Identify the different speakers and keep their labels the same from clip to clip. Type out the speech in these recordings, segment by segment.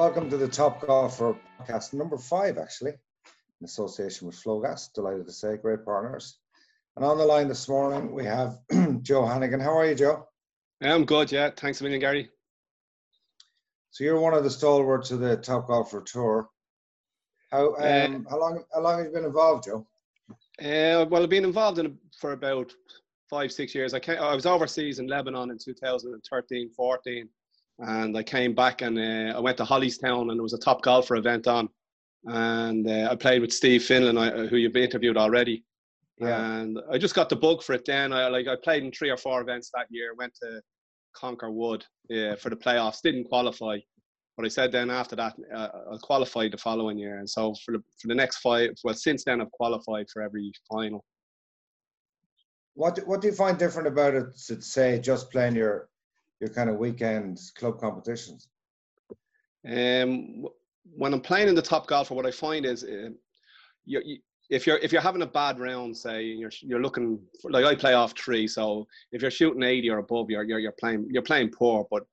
Speaker 1: Welcome to the Top Golfer podcast number five, actually, in association with Flogas. Delighted to say, great partners. And on the line this morning, we have Joe Hannigan. How are you, Joe?
Speaker 2: I'm good, yeah. Thanks a million, Gary.
Speaker 1: So you're one of the stalwarts of the Top Golfer Tour. How uh, um, uh, how long how long have you been involved, Joe?
Speaker 2: Uh, well, I've been involved in for about five six years. I came, I was overseas in Lebanon in 2013 14 and I came back and uh, I went to Hollystown and there was a top golfer event on, and uh, I played with Steve Finlan, I, who you've interviewed already. Yeah. And I just got the bug for it then. I like I played in three or four events that year. Went to Concra Wood uh, for the playoffs. Didn't qualify, but I said then after that uh, I qualified the following year. And so for the for the next five, well since then I've qualified for every final.
Speaker 1: What what do you find different about it? To say just playing your your kind of weekend club competitions?
Speaker 2: Um, when I'm playing in the top golfer, what I find is uh, you, you, if you're if you're having a bad round, say you're you're looking for, like I play off three, so if you're shooting 80 or above, you're you're, you're playing you're playing poor. But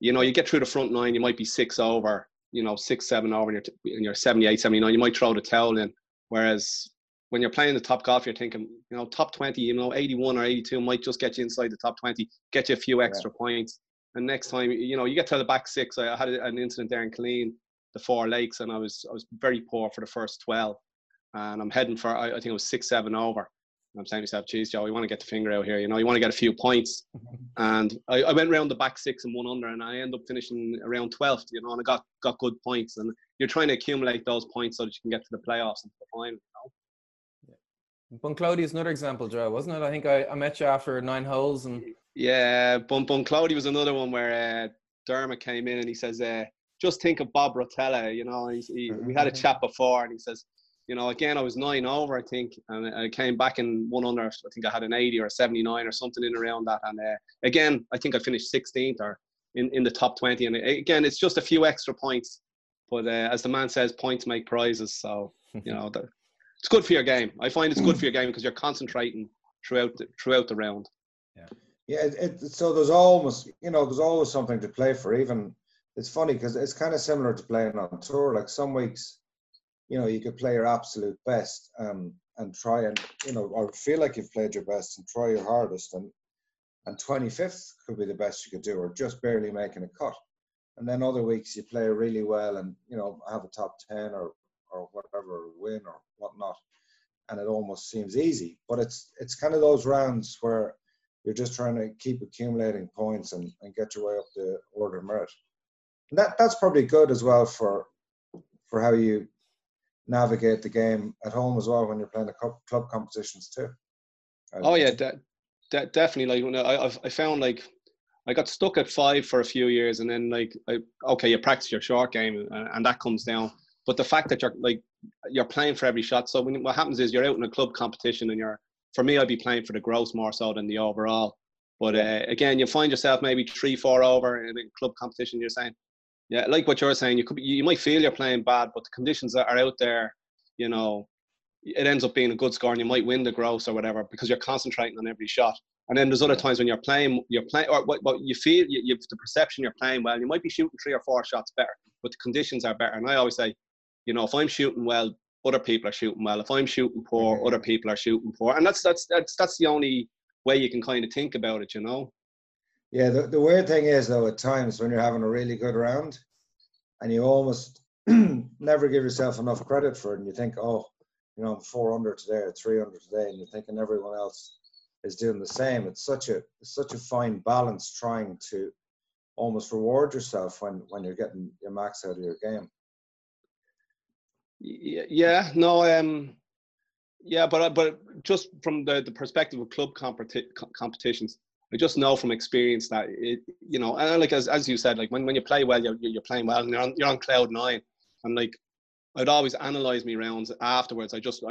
Speaker 2: you know you get through the front nine, you might be six over, you know six seven over, and you're, and you're 78, 79. You might throw the towel in. Whereas when you're playing the top golf, you're thinking, you know, top 20, you know, 81 or 82 might just get you inside the top 20, get you a few extra yeah. points. And next time, you know, you get to the back six. I had an incident there in Killeen, the Four Lakes, and I was I was very poor for the first 12. And I'm heading for, I, I think it was six, seven over. And I'm saying to myself, geez, Joe, you want to get the finger out here. You know, you want to get a few points. and I, I went around the back six and one under, and I end up finishing around 12th, you know, and I got, got good points. And you're trying to accumulate those points so that you can get to the playoffs and the final.
Speaker 3: Bunclody is another example, Joe, wasn't it? I think I, I met you after nine holes and
Speaker 2: yeah, Bun Bunclody was another one where uh, Dermot came in and he says, uh, "Just think of Bob Rotella." You know, he, we had a chat before, and he says, "You know, again, I was nine over, I think, and I came back in one under. I think I had an eighty or a seventy-nine or something in around that, and uh, again, I think I finished sixteenth or in, in the top twenty. And again, it's just a few extra points, but uh, as the man says, points make prizes. So you know, the, it's good for your game. I find it's good for your game because you're concentrating throughout the, throughout the round.
Speaker 1: Yeah, yeah. It, it, so there's almost you know there's always something to play for. Even it's funny because it's kind of similar to playing on tour. Like some weeks, you know, you could play your absolute best um, and try and you know or feel like you've played your best and try your hardest and and 25th could be the best you could do or just barely making a cut. And then other weeks you play really well and you know have a top 10 or or whatever win or whatnot, and it almost seems easy. But it's it's kind of those rounds where you're just trying to keep accumulating points and, and get your way up the order of merit. And that that's probably good as well for for how you navigate the game at home as well when you're playing the club, competitions too.
Speaker 2: Oh yeah, de- de- definitely. Like when I I found like I got stuck at five for a few years, and then like I, okay, you practice your short game, and, and that comes down. But the fact that you're like you're playing for every shot. So when, what happens is you're out in a club competition and you're for me I'd be playing for the gross more so than the overall. But uh, again, you find yourself maybe three, four over in a club competition. You're saying, yeah, like what you're saying, you could be, you might feel you're playing bad, but the conditions that are out there, you know, it ends up being a good score and you might win the gross or whatever because you're concentrating on every shot. And then there's other times when you're playing, you're playing, or what, what you feel, you, you the perception you're playing well. You might be shooting three or four shots better, but the conditions are better. And I always say, you know, if I'm shooting well, other people are shooting well. If I'm shooting poor, mm-hmm. other people are shooting poor, and that's that's that's that's the only way you can kind of think about it, you know.
Speaker 1: Yeah, the, the weird thing is though, at times when you're having a really good round, and you almost never give yourself enough credit for it, and you think, oh, you know, I'm four under today or three under today, and you're thinking everyone else is doing the same. It's such a it's such a fine balance trying to almost reward yourself when when you're getting your max out of your game.
Speaker 2: Yeah, no, um, yeah, but uh, but just from the, the perspective of club competi- competitions, I just know from experience that it, you know, and like as, as you said, like when, when you play well, you're, you're playing well, and you're on, you're on cloud nine, and like I'd always analyze me rounds afterwards. I just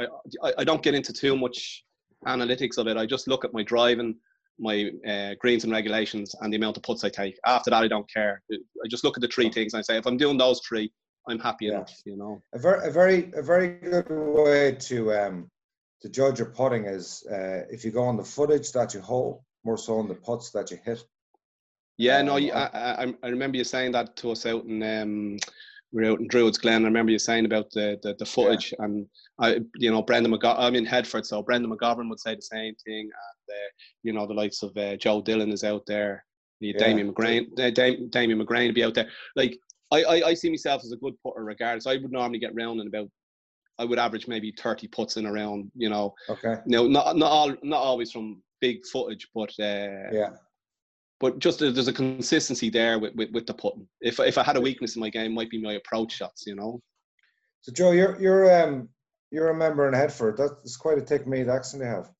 Speaker 2: I, I don't get into too much analytics of it. I just look at my driving, my uh, greens and regulations, and the amount of putts I take. After that, I don't care. I just look at the three things and I say, if I'm doing those three, I'm happy yeah. enough, you know.
Speaker 1: A very, a very, a very good way to um, to judge your putting is uh, if you go on the footage that you hold, more so on the putts that you hit.
Speaker 2: Yeah, um, no, I, I, I remember you saying that to us out in um, we were out in Druids Glen. I remember you saying about the the, the footage, yeah. and I, you know, Brendan McGovern. I'm in Headfort, so Brendan McGovern would say the same thing, and uh, you know, the likes of uh, Joe Dillon is out there. Yeah. Damien McGrane, uh, Damien McGrane to be out there. Like I, I, I see myself as a good putter, regardless. I would normally get round in about I would average maybe 30 puts in around, you know.
Speaker 1: Okay.
Speaker 2: Know, not not all not always from big footage, but uh,
Speaker 1: yeah.
Speaker 2: But just there's a consistency there with, with, with the putting. If if I had a weakness in my game, might be my approach shots, you know.
Speaker 1: So Joe, you're you're um you're a member in Headfort. That's quite a thick Meath accent you have.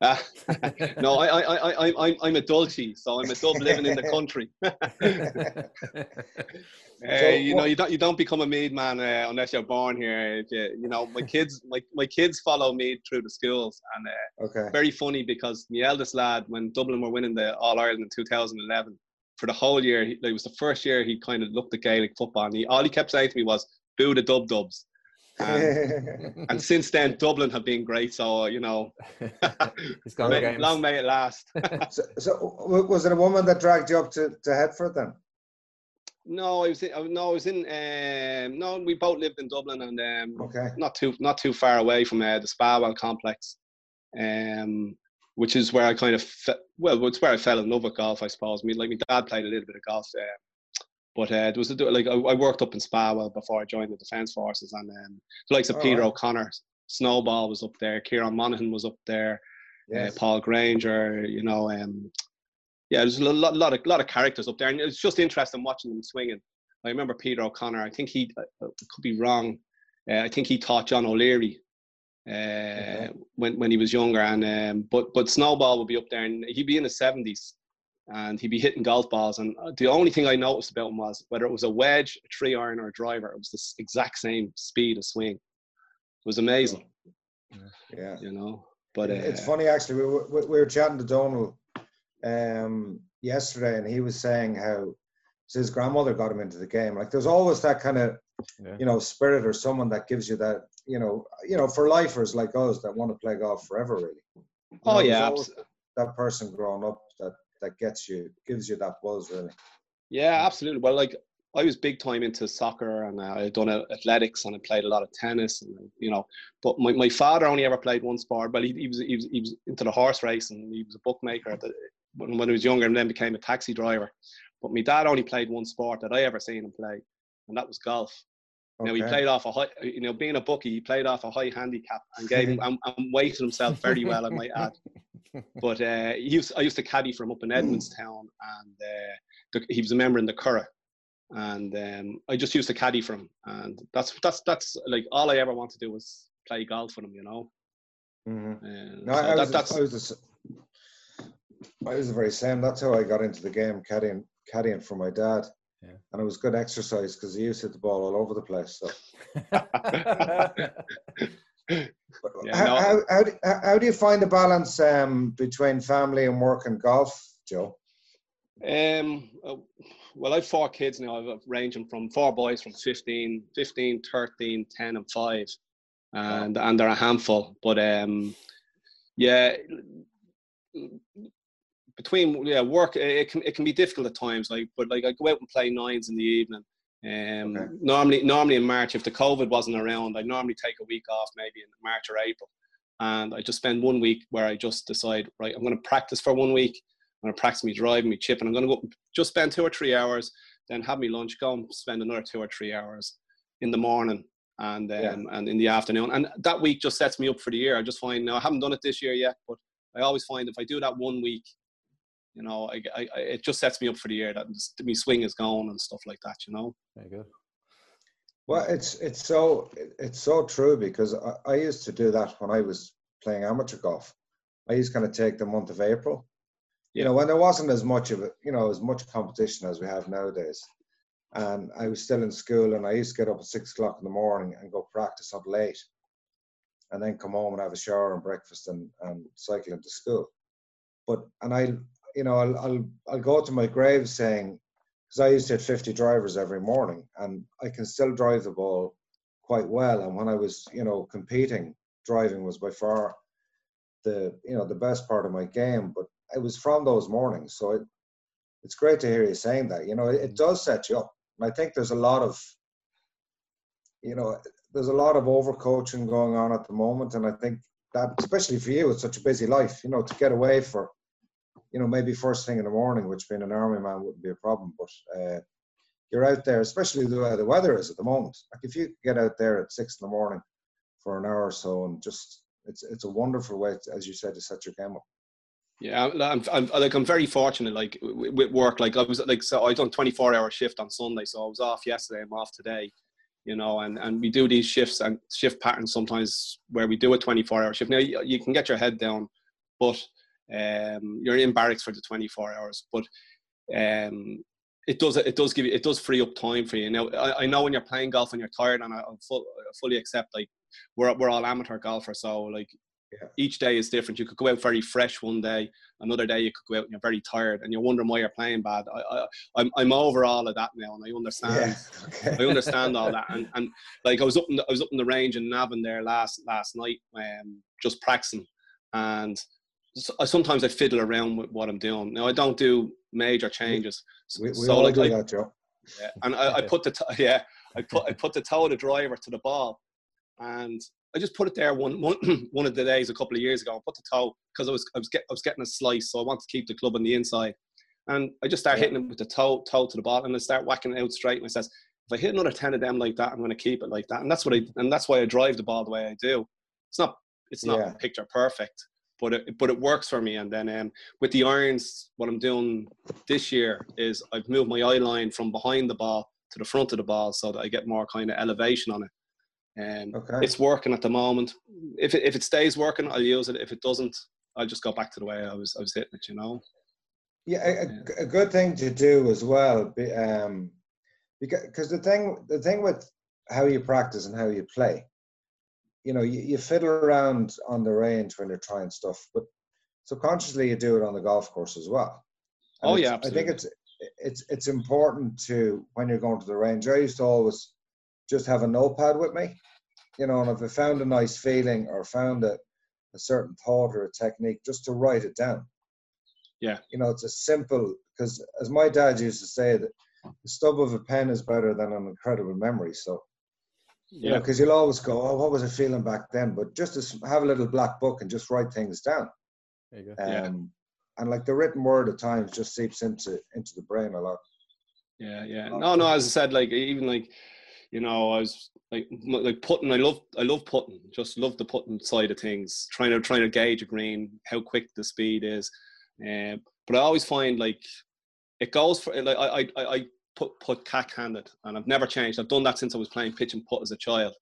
Speaker 2: Uh, no, I, I, I, I, I'm, I'm a Dulce, so I'm a dub living in the country. Uh, you know, you don't you don't become a Meath man uh, unless you're born here. You, you, know, my kids my, my kids follow Meath through the schools, and uh,
Speaker 1: okay.
Speaker 2: very funny because my eldest lad, when Dublin were winning the All Ireland in 2011, for the whole year, he, it was the first year he kind of looked at Gaelic football, and he all he kept saying to me was, "Boo the Dub Dubs." And, and, since then, Dublin have been great. So you know, may, long may it last.
Speaker 1: so, so, was it a woman that dragged you up to, to Headfort then?
Speaker 2: No, I was in, no, I was in. Um, no, we both lived in Dublin, and um,
Speaker 1: okay.
Speaker 2: not too not too far away from uh, the Spa complex, um, which is where I kind of fe- well, it's where I fell in love with golf, I suppose. I mean, like my dad played a little bit of golf, uh, but uh, there was a, like I, I, worked up in Spa before I joined the Defence Forces, and um, the likes of oh, Peter. O'Connor, Snowball was up there, Kieran Monaghan was up there, uh. Paul Granger, you know, um, yeah, there's a lot, lot of lot of characters up there, and it's just interesting watching them swinging. I remember Peter O'Connor. I think he uh, could be wrong. Uh, I think he taught John O'Leary uh, when when he was younger, and um, but but Snowball would be up there, and he'd be in his seventies, and he'd be hitting golf balls. And uh, the only thing I noticed about him was whether it was a wedge, a three iron, or a driver, it was the exact same speed of swing. It was amazing.
Speaker 1: Yeah,
Speaker 2: you know. But
Speaker 1: it's uh, funny actually. We, we, we were chatting to Donald um, yesterday, and he was saying how his grandmother got him into the game. Like there's always that kind of yeah. you know spirit or someone that gives you that you know you know for lifers like us that want to play golf forever really.
Speaker 2: You oh know, yeah,
Speaker 1: that person growing up that gets you gives you that buzz really.
Speaker 2: Yeah, absolutely. Well, like I was big time into soccer and uh, I'd done athletics and I played a lot of tennis and you know, but my, my father only ever played one sport. But he, he was he was he was into the horse race and he was a bookmaker the, when, when he was younger and then became a taxi driver. But my dad only played one sport that I ever seen him play, and that was golf. Okay. Now he played off a high, you know, being a bookie, he played off a high handicap and gave him and, and weighted himself very well, I might add. But uh, he used, I used to caddy from up in Edmondstown, and uh, the, he was a member in the Curragh, and um, I just used to caddy for him, and that's that's that's like all I ever wanted to do was play golf with him, you know.
Speaker 1: Mm-hmm. Uh, no, so I, that, was, I was I was the very same. That's how I got into the game, caddying, caddying for my dad. Yeah. And it was good exercise because he used to hit the ball all over the place. So. yeah, how, no. how, how, do, how do you find the balance um, between family and work and golf, Joe?
Speaker 2: Um, uh, well, I've four kids now. I've ranging from four boys from 15, 15, 13, 10, and 5. And, and they're a handful. But um, yeah, between yeah work it can it can be difficult at times like but like I go out and play nines in the evening um okay. normally normally in March if the COVID wasn't around I'd normally take a week off maybe in March or April. And I just spend one week where I just decide right I'm going to practice for one week. I'm going to practice me driving me chipping. I'm going to go just spend two or three hours then have me lunch go and spend another two or three hours in the morning and um, yeah. and in the afternoon. And that week just sets me up for the year. I just find now I haven't done it this year yet but I always find if I do that one week you know, I, I, it just sets me up for the year that my swing is gone and stuff like that. You know.
Speaker 3: Very good.
Speaker 1: Well, it's it's so it's so true because I, I used to do that when I was playing amateur golf. I used to kind of take the month of April. Yeah. You know, when there wasn't as much of it, you know, as much competition as we have nowadays. And I was still in school and I used to get up at six o'clock in the morning and go practice up late and then come home and have a shower and breakfast and, and cycle into school. But and I you know, I'll, I'll, I'll go to my grave saying, because I used to hit 50 drivers every morning and I can still drive the ball quite well. And when I was, you know, competing, driving was by far the, you know, the best part of my game. But it was from those mornings. So it, it's great to hear you saying that. You know, it, it mm. does set you up. And I think there's a lot of you know, there's a lot of overcoaching going on at the moment, and I think that, especially for you, it's such a busy life. You know, to get away for, you know, maybe first thing in the morning, which being an army man wouldn't be a problem, but uh, you're out there, especially the way the weather is at the moment. Like if you get out there at six in the morning for an hour or so, and just it's it's a wonderful way, to, as you said, to set your game up.
Speaker 2: Yeah, I'm, I'm like I'm very fortunate. Like with work, like I was like so I done 24 hour shift on Sunday, so I was off yesterday. I'm off today, you know, and and we do these shifts and shift patterns sometimes where we do a 24 hour shift. Now you, you can get your head down, but um, you're in barracks for the 24 hours, but um, it does it does give you it does free up time for you. Now I, I know when you're playing golf and you're tired, and I, I full, fully accept like we're we're all amateur golfers, so like yeah. each day is different. You could go out very fresh one day, another day you could go out and you're very tired, and you're wondering why you're playing bad. I, I I'm I'm over all of that now, and I understand. Yeah. Okay. I understand all that, and and like I was up in the, I was up in the range in Navan there last last night, um, just practicing, and Uh, sometimes I fiddle around with what I'm doing. Now I don't do major changes.
Speaker 1: We, we so all like, do that, Joe.
Speaker 2: Yeah, and I, I put the t- yeah I put I put the toe of the driver to the ball, and I just put it there one one, one of the days a couple of years ago. I put the toe because I was I was get, I was getting a slice, so I want to keep the club on the inside, and I just start yeah. hitting it with the toe toe to the ball, and I start whacking it out straight. And I says, if I hit another ten of them like that, I'm going to keep it like that, and that's what I mm. and that's why I drive the ball the way I do. It's not it's not yeah. picture perfect, but it, but it works for me. And then um, with the irons, what I'm doing this year is I've moved my eye line from behind the ball to the front of the ball so that I get more kind of elevation on it. And okay. it's working at the moment. If it, if it stays working, I'll use it. If it doesn't, I'll just go back to the way I was I was hitting it. You know.
Speaker 1: Yeah, a, a good thing to do as well. Um, because the thing the thing with how you practice and how you play you know, you, you fiddle around on the range when you're trying stuff, but subconsciously you do it on the golf course as well.
Speaker 2: And oh yeah, absolutely.
Speaker 1: I think it's it's it's important to when you're going to the range. I used to always just have a notepad with me, you know, and if I found a nice feeling or found a, a certain thought or a technique, just to write it down.
Speaker 2: Yeah.
Speaker 1: You know, it's a simple because as my dad used to say that the stub of a pen is better than an incredible memory. So you know, because you'll always go, oh, what was I feeling back then? But just to have a little black book and just write things down.
Speaker 3: There you go.
Speaker 1: Um, yeah. And like the written word at times just seeps into into the brain a lot.
Speaker 2: Yeah, yeah. No, no. As I said, like even like, you know, I was like like putting. I love I love putting. Just love the putting side of things. Trying to trying to gauge a green, how quick the speed is. Um, but I always find like it goes for like I I I put put cack handed, and I've never changed. I've done that since I was playing pitch and putt as a child,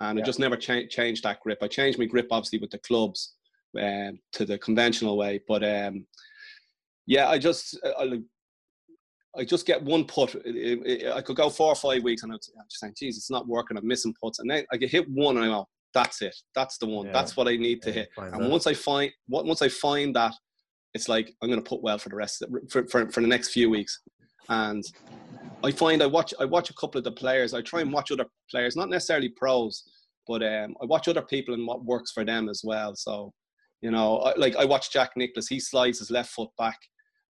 Speaker 2: and yeah. I just never cha- changed that grip. I changed my grip obviously with the clubs um, to the conventional way, but um, yeah, I just I, I just get one putt. I could go four or five weeks, and I'm just saying, "Geez, it's not working. I'm missing putts." And then I get hit one, and I go, "That's it. That's the one. Yeah. That's what I need to yeah, hit." And that. once I find once I find that, it's like I'm going to put well for the rest of, for, for for the next few weeks. And I find I watch I watch a couple of the players. I try and watch other players, not necessarily pros, but um, I watch other people and what works for them as well. So, you know, I, like I watch Jack Nicklaus. He slides his left foot back,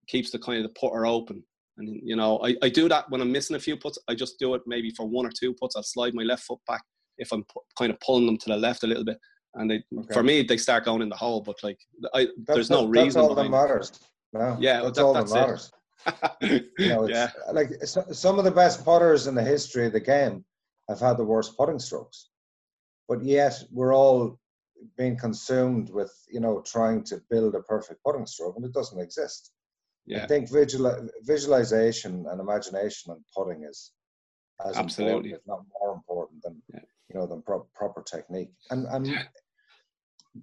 Speaker 2: keeps the kind of the putter open. And you know, I, I do that when I'm missing a few puts. I just do it maybe for one or two puts. I'll slide my left foot back if I'm kind of pulling them to the left a little bit. And they, okay. for me, they start going in the hole. But like, I, there's no reason. That's
Speaker 1: all that matters. No,
Speaker 2: yeah,
Speaker 1: that's that, all that matters. It you know, yeah. like some of the best putters in the history of the game have had the worst putting strokes, but yet we're all being consumed with you know trying to build a perfect putting stroke, and it doesn't exist. Yeah. I think visual, visualization and imagination and putting is as Absolutely. important, if not more important than yeah. you know than pro- proper technique. And and yeah.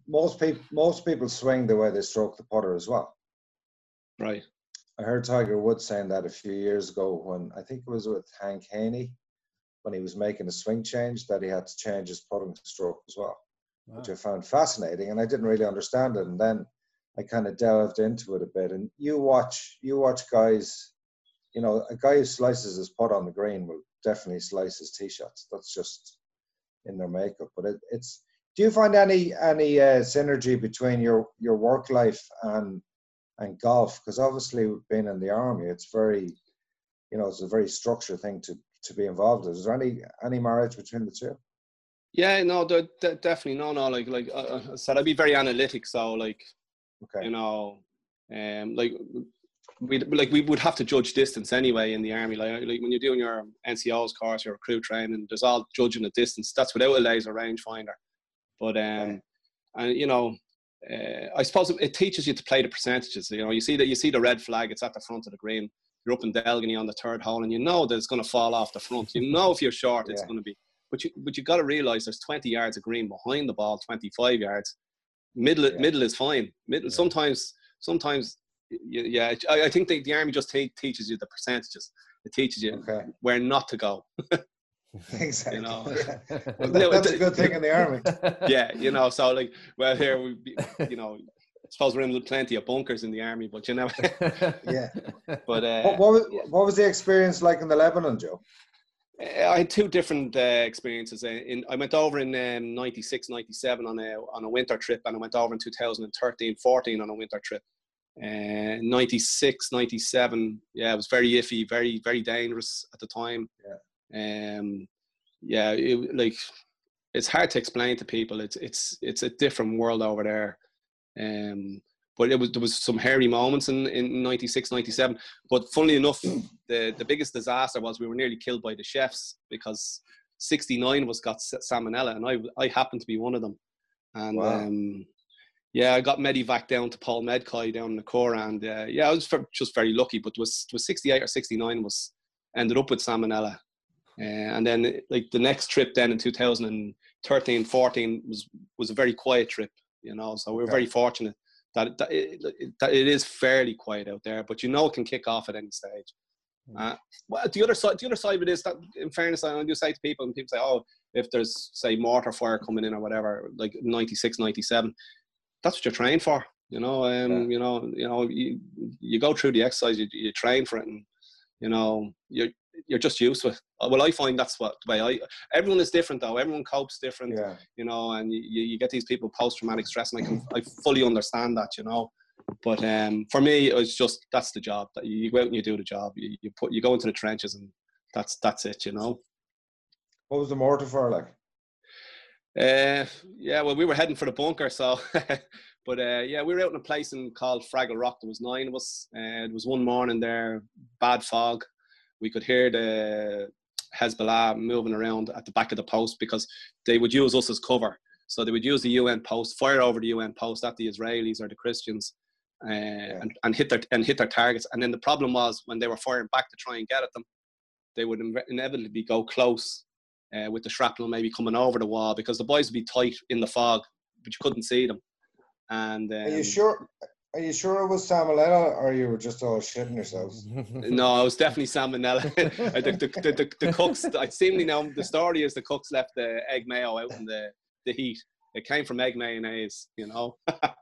Speaker 1: most people most people swing the way they stroke the putter as well.
Speaker 2: Right.
Speaker 1: I heard Tiger Woods saying that a few years ago when I think it was with Hank Haney when he was making a swing change that he had to change his putting stroke as well, wow. which I found fascinating and I didn't really understand it. And then I kind of delved into it a bit. And you watch you watch guys, you know, a guy who slices his putt on the green will definitely slice his tee shots. That's just in their makeup. But it, it's do you find any any uh, synergy between your your work life and and golf because obviously being in the army it's very you know it's a very structured thing to to be involved. in Is there any any marriage between the two?
Speaker 2: Yeah, no, de- definitely no, no. Like, like uh, I said, I'd be very analytic. So, like,
Speaker 1: Okay.
Speaker 2: you know, um, like we like we would have to judge distance anyway in the army. Like, like when you're doing your NCO's course, your crew training, there's all judging the distance. That's without a laser rangefinder. But um, and you know, uh, I suppose it teaches you to play the percentages. You know, you see that you see the red flag. It's at the front of the green. You're up in Delgany on the third hole, and you know that it's going to fall off the front. You know if you're short, it's going to be. But you but you got to realize there's 20 yards of green behind the ball, 25 yards. Middle
Speaker 1: Yeah.
Speaker 2: middle is fine. Middle
Speaker 1: Yeah. sometimes
Speaker 2: sometimes sometimes yeah. I, I think the, the army just te- teaches you the percentages. It teaches you
Speaker 1: Okay.
Speaker 2: where not to go.
Speaker 1: Exactly.
Speaker 2: know.
Speaker 1: Yeah. Well, that- that's a good thing in the army.
Speaker 2: yeah, you know. So like, well, here we, be- you know, I suppose we're in plenty of bunkers in the army, but you know,
Speaker 1: Yeah.
Speaker 2: but uh,
Speaker 1: What, what, was, what was the experience like in the Lebanon, Joe?
Speaker 2: Uh, I had two different uh, experiences. Uh, In, I went over in um, 96, 97 on a, on a winter trip, and I went over in 2013, 14 on a winter trip. Uh, 96, 97, yeah, it was very iffy, very, very dangerous at the time. Yeah. Um, yeah, it, like, it's hard to explain to people. It's, it's, it's a different world over there. Um, but it was, there was some hairy moments in, in 96, 97. But funnily enough, the, the biggest disaster was we were nearly killed by the chefs because 69 was got salmonella and I, I happened to be one of them. And
Speaker 1: Wow.
Speaker 2: um, yeah, I got medivac down to Paul Medcoy down in the core and uh, yeah, I was just very lucky, but it was, it was 68 or 69 was ended up with salmonella. Uh, and then like the next trip then in 2013, 14 was, was a very quiet trip, you know, so we were
Speaker 1: Okay.
Speaker 2: very fortunate that, that, it, that it is fairly quiet out there, but you know it can kick off at any stage. Uh, well, the other side, the other side of it is that, in fairness, I do say to people, and people say, "Oh, if there's say mortar fire coming in or whatever, like 96, 97, that's what you're trained for." You know, um,
Speaker 1: Yeah.
Speaker 2: you know, you know, you, you go through the exercise, you, you train for it, and you know, you're you're just used to it. Uh, Well, I find that's what the way I. Everyone is different though. Everyone copes different
Speaker 1: Yeah.
Speaker 2: you know, and you, you get these people post traumatic stress, and I can I fully understand that, you know. But um, for me, it was just that's the job that you, you go out and you do the job. You, you put you go into the trenches, and that's that's it, you know.
Speaker 1: What was the mortar for like?
Speaker 2: Uh, yeah, well, we were heading for the bunker, so. but uh, yeah, we were out in a place in, called Fraggle Rock. There was nine of us. Uh, it was one morning there, bad fog. We could hear the Hezbollah moving around at the back of the post because they would use us as cover. So they would use the UN post, fire over the UN post at the Israelis or the Christians, uh, and, and hit their and hit their targets. And then the problem was when they were firing back to try and get at them, they would inevitably go close uh, with the shrapnel maybe coming over the wall because the boys would be tight in the fog, but you couldn't see them. And um,
Speaker 1: Are you sure? Are you sure it was salmonella, or you were just all shitting yourselves?
Speaker 2: No, it was definitely salmonella. I the, the, the, the cooks, I seemingly now the story is the cooks left the egg mayo out in the, the heat. It came from egg mayonnaise, you know.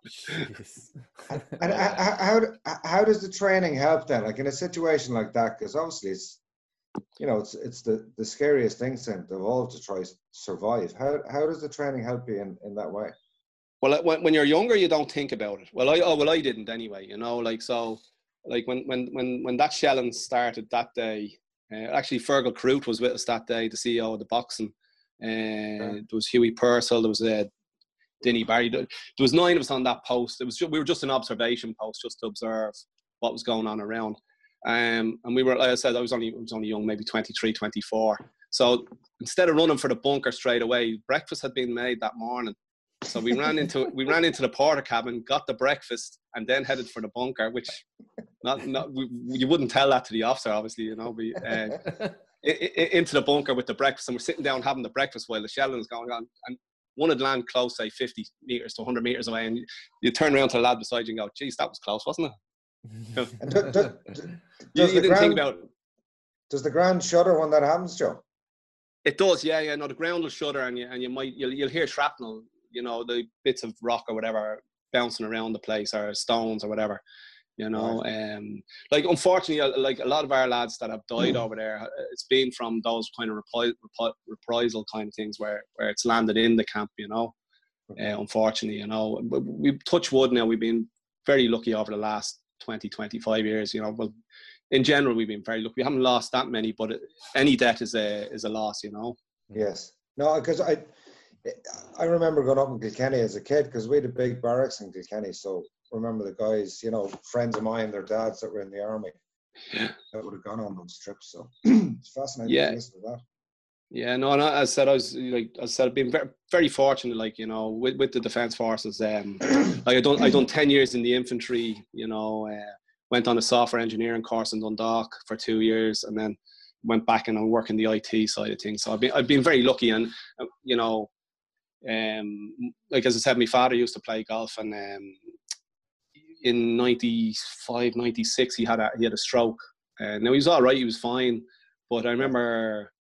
Speaker 3: Jeez.
Speaker 1: And h- h- how how does the training help then? Like in a situation like that, because obviously it's you know it's it's the the scariest instinct of all to try s- survive. How how does the training help you in in that way?
Speaker 2: Well, when, when you're younger, you don't think about it. Well, I oh well, I didn't anyway. You know, like so, like when when when when that shelling started that day. Uh, actually, Fergal Carruth was with us that day, the CEO of the boxing. Uh, There was Huey Purcell. There was uh, Denny Barry. There was nine of us on that post. It was ju- we were just an observation post, just to observe what was going on around. Um, and we were, like I said, I was only I was only young, maybe 23, 24. So instead of running for the bunker straight away, breakfast had been made that morning. So we ran into we ran into the porter cabin, got the breakfast, and then headed for the bunker. Which, not not we, you wouldn't tell that to the officer, obviously. You know, we uh, i- i- into the bunker with the breakfast, and we're sitting down having the breakfast while the shelling is going on. And one had land close, say 50 meters to 100 meters away, and you, you turn around to the lad beside you and go, "Geez, that was close, wasn't it?"
Speaker 1: And do, do,
Speaker 2: You,
Speaker 1: does
Speaker 2: you
Speaker 1: the
Speaker 2: didn't think
Speaker 1: ground
Speaker 2: about it.
Speaker 1: does the ground shudder when that happens, Joe?
Speaker 2: It does, yeah, yeah. No, the ground will shudder, and you and you might you'll you'll hear shrapnel, you know, the bits of rock or whatever bouncing around the place, or stones or whatever. You know, um, like unfortunately, uh, like a lot of our lads that have died over there, uh, it's been from those kind of repri- repri- reprisal kind of things where where it's landed in the camp. You know, uh, unfortunately, you know, But we touch wood now. We've been very lucky over the last 20, 25 years. You know, well, in general, we've been very lucky. We haven't lost that many, but any debt is a is a loss, you know.
Speaker 1: Yes. No, because I I remember going up in Kilkenny as a kid because we had a big barracks in Kilkenny. So remember the guys, you know, friends of mine, their dads that were in the army,
Speaker 2: Yeah.
Speaker 1: that would have gone on those trips. So it's fascinating
Speaker 2: Yeah.
Speaker 1: to listen to that.
Speaker 2: Yeah, no, and I- as I said, I was like, I said, I've been very, very fortunate, like you know, with, with the defence forces. Um, like I done, I done ten years in the infantry. You know, uh, went on a software engineering course in Dundalk for two years, and then went back and I'm working the IT side of things. So I've been, I've been very lucky, and uh, you know, um, like as I said, my father used to play golf, and um, in 95, 96, he had a he had a stroke. Uh, now he was all right, he was fine, but I remember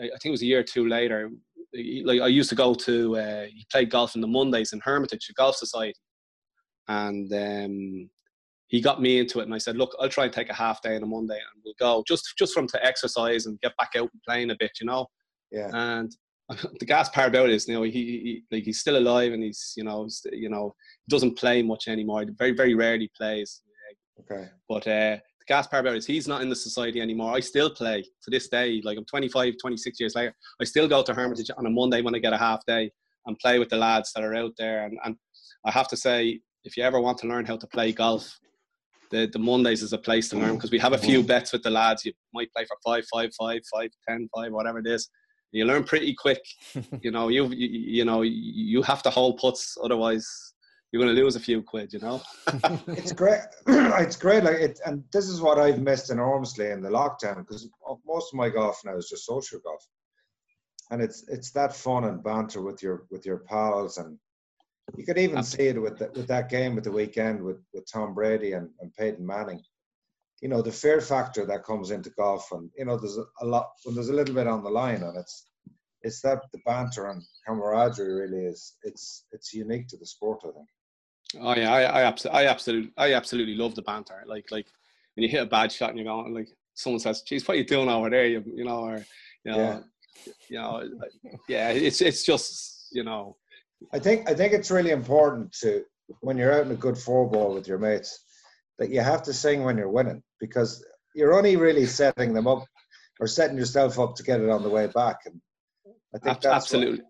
Speaker 2: I I think it was a year or two later. he- Like I used to go to, uh, he played golf on the Mondays in Hermitage, the Golf Society, and um, he got me into it. And I said, "Look, I'll try and take a half day on a Monday, and we'll go just just from to exercise and get back out and playing a bit, you know."
Speaker 1: Yeah.
Speaker 2: And the gas part about it is, you know, he, he like he's still alive, and he's you know st- you know doesn't play much anymore. Very very rarely plays.
Speaker 1: Okay.
Speaker 2: But uh, the gas part about it is he's not in the society anymore. I still play to this day. Like I'm 25, 26 years later. I still go to Hermitage on a Monday when I get a half day and play with the lads that are out there. And, and I have to say, if you ever want to learn how to play golf, the, the Mondays is a place to learn because we have a few bets with the lads. You might play for five, five, five, five, ten, five, whatever it is. You learn pretty quick. You know, you you, you know you have to hold puts, otherwise you're going to lose a few quid. You know.
Speaker 1: it's great. it's great. Like it, and this is what I've missed enormously in the lockdown because most of my golf now is just social golf, and it's it's that fun and banter with your with your pals, and you could even see it with the, with that game at the weekend with with Tom Brady and, and Peyton Manning. You know the fear factor that comes into golf, and you know there's a, lot when there's a little bit on the line, and it's it's that the banter and camaraderie really is it's it's unique to the sport. I think.
Speaker 2: Oh yeah, I I, abso- I absolutely I absolutely love the banter. Like like when you hit a bad shot and you're going like someone says, "Geez, what are you doing over there?" You, you know, or you know,
Speaker 1: Yeah.
Speaker 2: you know, yeah. It's it's just you know,
Speaker 1: I think I think it's really important to when you're out in a good four ball with your mates that you have to sing when you're winning because you're only really setting them up or setting yourself up to get it on the way back. And I think
Speaker 2: ab-
Speaker 1: that's what-
Speaker 2: absolutely.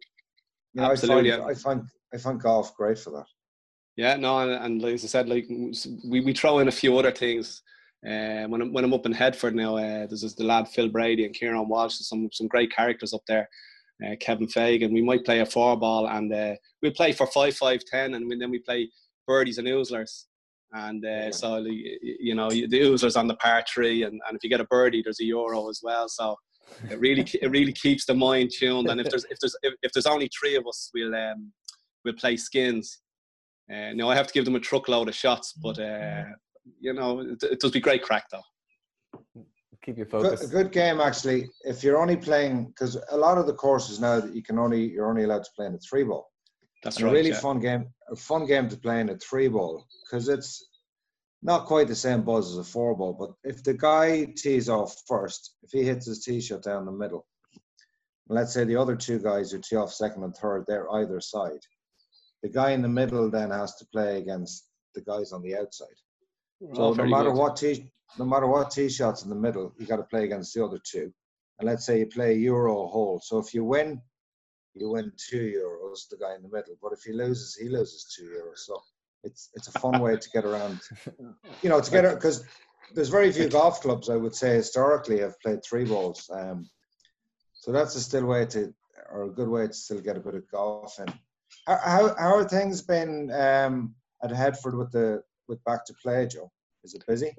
Speaker 1: you know,
Speaker 2: absolutely,
Speaker 1: I find. I find I find golf great for that.
Speaker 2: Yeah, no, and, and like I said, like we, we throw in a few other things. Uh, when I'm when I'm up in Headfort now, uh, there's this, the lad Phil Brady and Kieran Walsh. Some some great characters up there. Uh, Kevin Fagan. We might play a four ball, and uh, we play for five, five, ten, and then we play birdies and oozlers. And uh,
Speaker 1: Yeah.
Speaker 2: so like, y- y- you know, the oozlers on the par three, and, and if you get a birdie, there's a euro as well. So it really it really keeps the mind tuned. And if there's if there's if, if there's only three of us, we'll um we'll play skins. Uh, now I have to give them a truckload of shots, but uh, you know it, it does be great crack though.
Speaker 3: Keep your
Speaker 1: Good,
Speaker 3: focus.
Speaker 1: a good game actually. If you're only playing because a lot of the courses now that you can only you're only allowed to play in a three ball.
Speaker 2: That's right.
Speaker 1: a really
Speaker 2: yeah.
Speaker 1: fun game, a fun game to play in a three ball because it's not quite the same buzz as a four ball. But if the guy tees off first, if he hits his tee shot down the middle, and let's say the other two guys who tee off second and third, they're either side. The guy in the middle then has to play against the guys on the outside. So
Speaker 2: Oh,
Speaker 1: no matter
Speaker 2: good.
Speaker 1: what tee, no matter what tee shots in the middle, you got to play against the other two. And let's say you play euro hole. So if you win, you win two euros. The guy in the middle. But if he loses, he loses two euros. So it's it's a fun way to get around. You know, to get because there's very few golf clubs I would say historically have played three balls. Um, so that's a still way to or a good way to still get a bit of golf in. How how, how are things been um, at Headfort with the with back to play, Joe? Is it busy?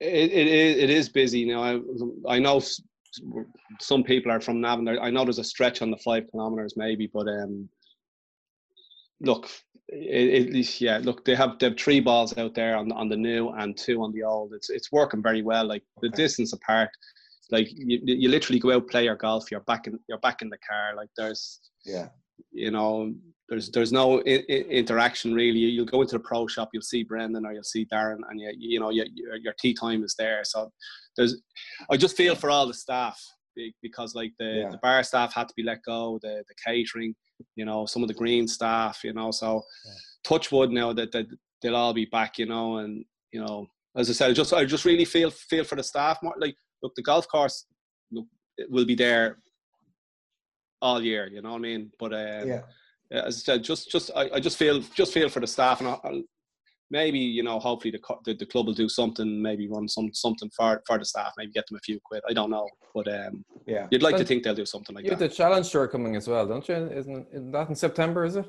Speaker 2: It, it, is, it is busy now. I, I know some people are from Navan. I know there's a stretch on the five kilometers, maybe, but um, look, it, least yeah, look, they have they have three balls out there on the, on the new and two on the old. It's it's working very well. Like the
Speaker 1: Okay.
Speaker 2: distance apart, like you, you literally go out play your golf. You're back in you're back in the car. Like there's
Speaker 1: Yeah.
Speaker 2: you know there's there's no I- I- interaction really you'll go into the pro shop you'll see brendan or you'll see darren and you, you know your, your, your tea time is there so there's i just feel for all the staff because like the,
Speaker 1: Yeah.
Speaker 2: the bar staff had to be let go the, the catering you know some of the green staff you know so
Speaker 3: Yeah.
Speaker 2: touch wood now that, that they'll all be back you know and you know as I said, I just I just really feel feel for the staff. More like look, the golf course look, it will be there all year. You know what I mean? But uh,
Speaker 1: Yeah.
Speaker 2: As I said, just just I, I just feel just feel for the staff, and I, I'll, maybe you know hopefully the, co- the the club will do something, maybe run some something for for the staff, maybe get them a few quid. I don't know, but um,
Speaker 1: Yeah.
Speaker 2: you'd like to think they'll do something like
Speaker 3: You have
Speaker 2: that.
Speaker 3: the challenge tour coming as well, don't you? Isn't isn't that in September? Is it?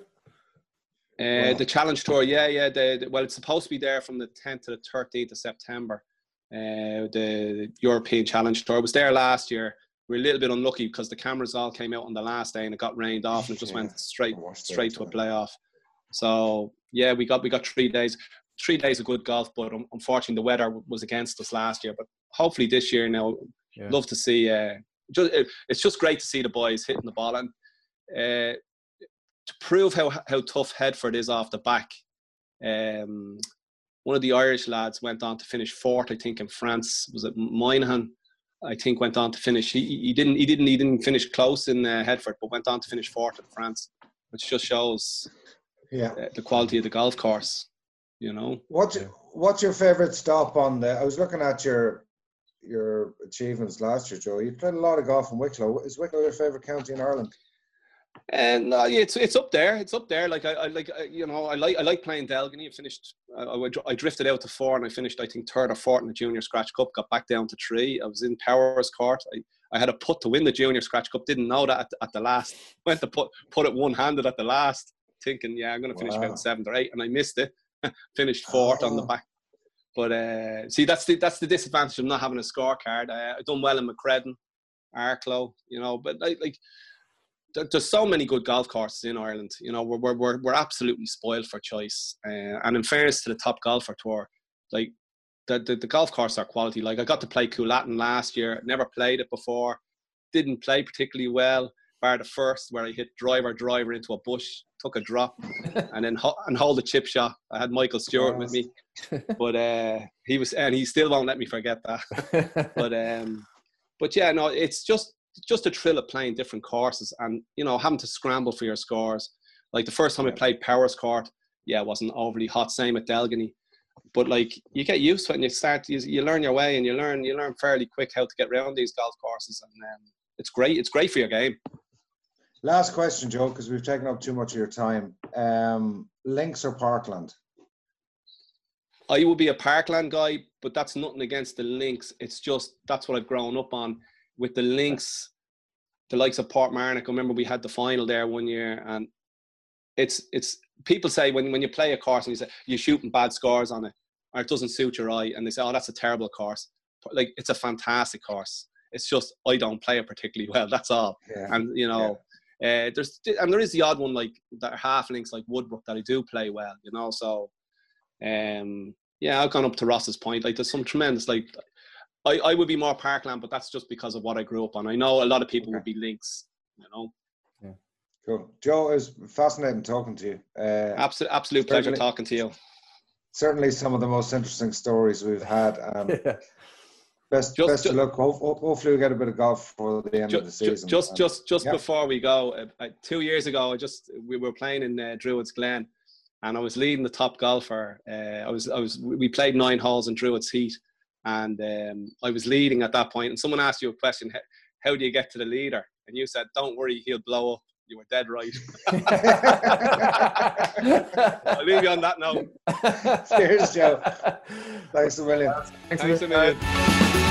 Speaker 2: Uh,
Speaker 1: Wow.
Speaker 2: the challenge tour, yeah, yeah. The, the- well, it's supposed to be there from the 10th to the 13th of September. Uh, the European Challenge Tour was there last year. We are a little bit unlucky because the cameras all came out on the last day and it got rained off and it just
Speaker 1: Yeah.
Speaker 2: went straight
Speaker 1: it
Speaker 2: straight to a playoff. So yeah, we got we got three days, three days of good golf, but un- unfortunately the weather was against us last year. But hopefully this year now,
Speaker 3: Yeah.
Speaker 2: love to see. Uh, just it, it's just great to see the boys hitting the ball and uh, to prove how how tough Headfort is off the back. Um, one of the Irish lads went on to finish fourth, I think, in France. Was it Moynihan? I think went on to finish. He, he didn't. He didn't. He didn't finish close in uh, Headfort, but went on to finish fourth in France, which just shows
Speaker 1: Yeah.
Speaker 2: uh, the quality of the golf course. You know.
Speaker 1: What's
Speaker 3: Yeah.
Speaker 1: what's your favorite stop on the? I was looking at your your achievements last year, Joe. You played a lot of golf in Wicklow. Is Wicklow your favorite county in Ireland?
Speaker 2: And no, yeah, it's it's up there. It's up there. Like I, I like I, you know I like I like playing Delgany. I finished. I, I, I drifted out to four and I finished I think third or fourth in the Junior Scratch Cup. Got back down to three. I was in Powerscourt. I, I had a putt to win the Junior Scratch Cup. Didn't know that at, at the last. Went to put put it one handed at the last, thinking yeah I'm going to finish
Speaker 1: Wow.
Speaker 2: about seventh or eight, and I missed it. finished fourth on the
Speaker 1: Oh.
Speaker 2: back. But uh, see, that's the that's the disadvantage of not having a scorecard. Uh, I've done well in Macreddin, Arklow, you know, but like like there's so many good golf courses in Ireland. You know, we're we're we're, we're absolutely spoiled for choice. Uh, and in fairness to the top golfer tour, like the, the the golf courses are quality. Like I got to play Coollattin last year. Never played it before. Didn't play particularly well. Bar the first where I hit driver driver into a bush, took a drop, and then ho- and hold a chip shot. I had Michael Stewart with me, but uh, he was and he still won't let me forget that but um, but yeah, no, it's just just a thrill of playing different courses and you know having to scramble for your scores. Like the first time I played Powerscourt, yeah, it wasn't overly hot. Same at Delgany, but like you get used to it and you start you, you learn your way and you learn you learn fairly quick how to get around these golf courses and um, it's great. It's great for your game.
Speaker 1: Last question, Joe, because we've taken up too much of your time. Um, Links or Parkland?
Speaker 2: I would be a Parkland guy, but that's nothing against the links. It's just that's what I've grown up on with the links. The likes of Portmarnock. I remember we had the final there one year, and it's it's people say when, when you play a course and you say you're shooting bad scores on it or it doesn't suit your eye, and they say, oh, that's a terrible course. Like it's a fantastic course. It's just I don't play it particularly well. That's all
Speaker 1: Yeah.
Speaker 2: and you know uh, there's and there is the odd one like that are half links like Woodbrook that I do play well you know so um yeah I've gone up to Rosses Point like there's some tremendous like I, I would be more Parkland but that's just because of what I grew up on I know a lot of people
Speaker 1: Okay.
Speaker 2: would be links you know Yeah.
Speaker 1: Cool. Joe, it was fascinating talking to you. Uh,
Speaker 2: absolute absolute pleasure talking to you
Speaker 1: certainly some of the most interesting stories we've had. Um,
Speaker 3: yeah.
Speaker 1: best
Speaker 2: Just-
Speaker 1: best
Speaker 2: ju-
Speaker 1: of luck. Ho- ho- hopefully, we get a bit of golf for the end of the
Speaker 2: just
Speaker 1: season.
Speaker 2: just
Speaker 1: And-
Speaker 2: just just
Speaker 1: yeah.
Speaker 2: before we go uh, uh, two years ago I just we were playing in uh, Druids Glen and I was leading the top golfer uh, I was I was we played nine holes in Druids Heath and um, I was leading at that point and someone asked you a question how, how do you get to the leader and you said don't worry he'll blow up you were dead right I'll leave you on that note
Speaker 1: Cheers, Joe. Thanks a million.
Speaker 3: Thanks,
Speaker 2: thanks a
Speaker 3: man.
Speaker 2: million